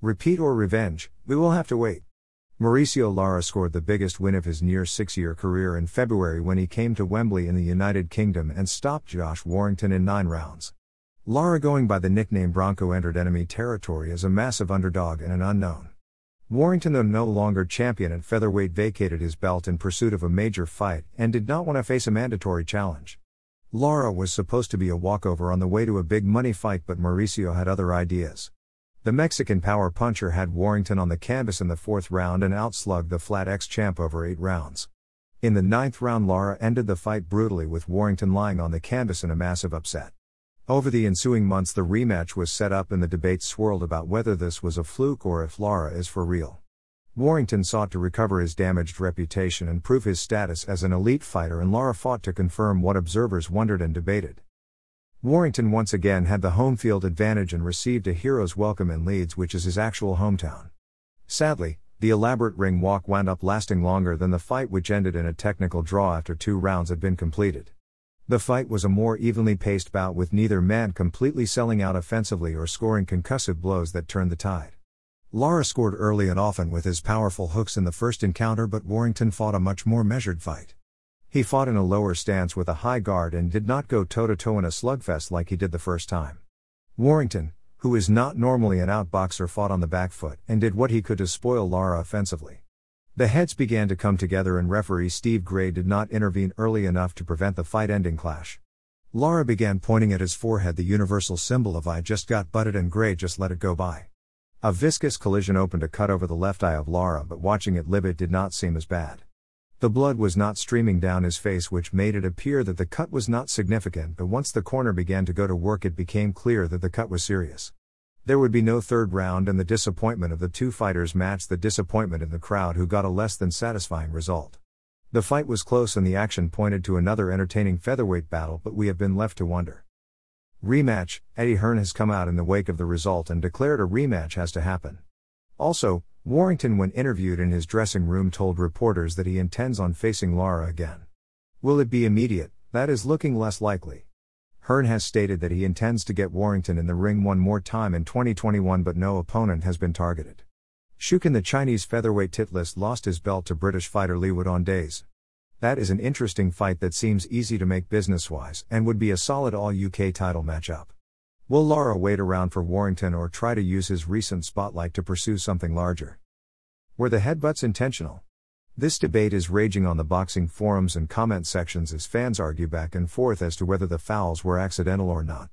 Repeat or revenge, we will have to wait. Mauricio Lara scored the biggest win of his near six year career in February when he came to Wembley in the United Kingdom and stopped Josh Warrington in nine rounds. Lara, going by the nickname Bronco, entered enemy territory as a massive underdog and an unknown. Warrington, though no longer champion at featherweight, vacated his belt in pursuit of a major fight and did not want to face a mandatory challenge. Lara was supposed to be a walkover on the way to a big money fight, but Mauricio had other ideas. The Mexican power puncher had Warrington on the canvas in the fourth round and outslugged the flat X champ over eight rounds. In the ninth round, Lara ended the fight brutally with Warrington lying on the canvas in a massive upset. Over the ensuing months, the rematch was set up and the debates swirled about whether this was a fluke or if Lara is for real. Warrington sought to recover his damaged reputation and prove his status as an elite fighter, and Lara fought to confirm what observers wondered and debated. Warrington once again had the home field advantage and received a hero's welcome in Leeds, which is his actual hometown. Sadly, the elaborate ring walk wound up lasting longer than the fight, which ended in a technical draw after two rounds had been completed. The fight was a more evenly paced bout with neither man completely selling out offensively or scoring concussive blows that turned the tide. Lara scored early and often with his powerful hooks in the first encounter, but Warrington fought a much more measured fight. He fought in a lower stance with a high guard and did not go toe to toe in a slugfest like he did the first time. Warrington, who is not normally an outboxer, fought on the back foot and did what he could to spoil Lara offensively. The heads began to come together, and referee Steve Gray did not intervene early enough to prevent the fight ending clash. Lara began pointing at his forehead, the universal symbol of I just got butted, and Gray just let it go by. A viscous collision opened a cut over the left eye of Lara, but watching it live, it did not seem as bad. The blood was not streaming down his face, which made it appear that the cut was not significant, but once the corner began to go to work, it became clear that the cut was serious. There would be no third round, and the disappointment of the two fighters matched the disappointment in the crowd, who got a less than satisfying result. The fight was close, and the action pointed to another entertaining featherweight battle, but we have been left to wonder. Rematch Eddie Hearn has come out in the wake of the result and declared a rematch has to happen. Also, Warrington, when interviewed in his dressing room, told reporters that he intends on facing Lara again. Will it be immediate? That is looking less likely. Hearn has stated that he intends to get Warrington in the ring one more time in 2021, but no opponent has been targeted. Xu Can, the Chinese featherweight titlist, lost his belt to British fighter Leigh Wood on days. That is an interesting fight that seems easy to make business wise and would be a solid all UK title matchup. Will Lara wait around for Warrington or try to use his recent spotlight to pursue something larger? Were the headbutts intentional? This debate is raging on the boxing forums and comment sections as fans argue back and forth as to whether the fouls were accidental or not.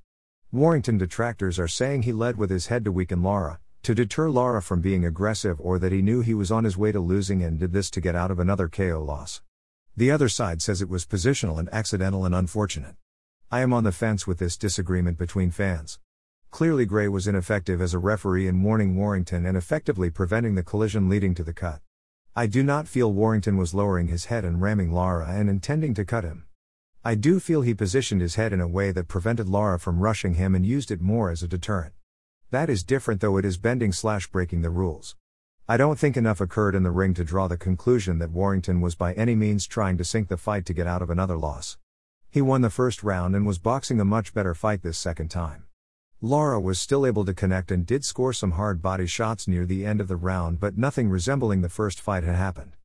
Warrington detractors are saying he led with his head to weaken Lara, to deter Lara from being aggressive, or that he knew he was on his way to losing and did this to get out of another KO loss. The other side says it was positional and accidental and unfortunate. I am on the fence with this disagreement between fans. Clearly, Gray was ineffective as a referee in warning Warrington and effectively preventing the collision leading to the cut. I do not feel Warrington was lowering his head and ramming Lara and intending to cut him. I do feel he positioned his head in a way that prevented Lara from rushing him and used it more as a deterrent. That is different though it is bending slash breaking the rules. I don't think enough occurred in the ring to draw the conclusion that Warrington was by any means trying to sink the fight to get out of another loss. He won the first round and was boxing a much better fight this second time. Lara was still able to connect and did score some hard body shots near the end of the round, but nothing resembling the first fight had happened.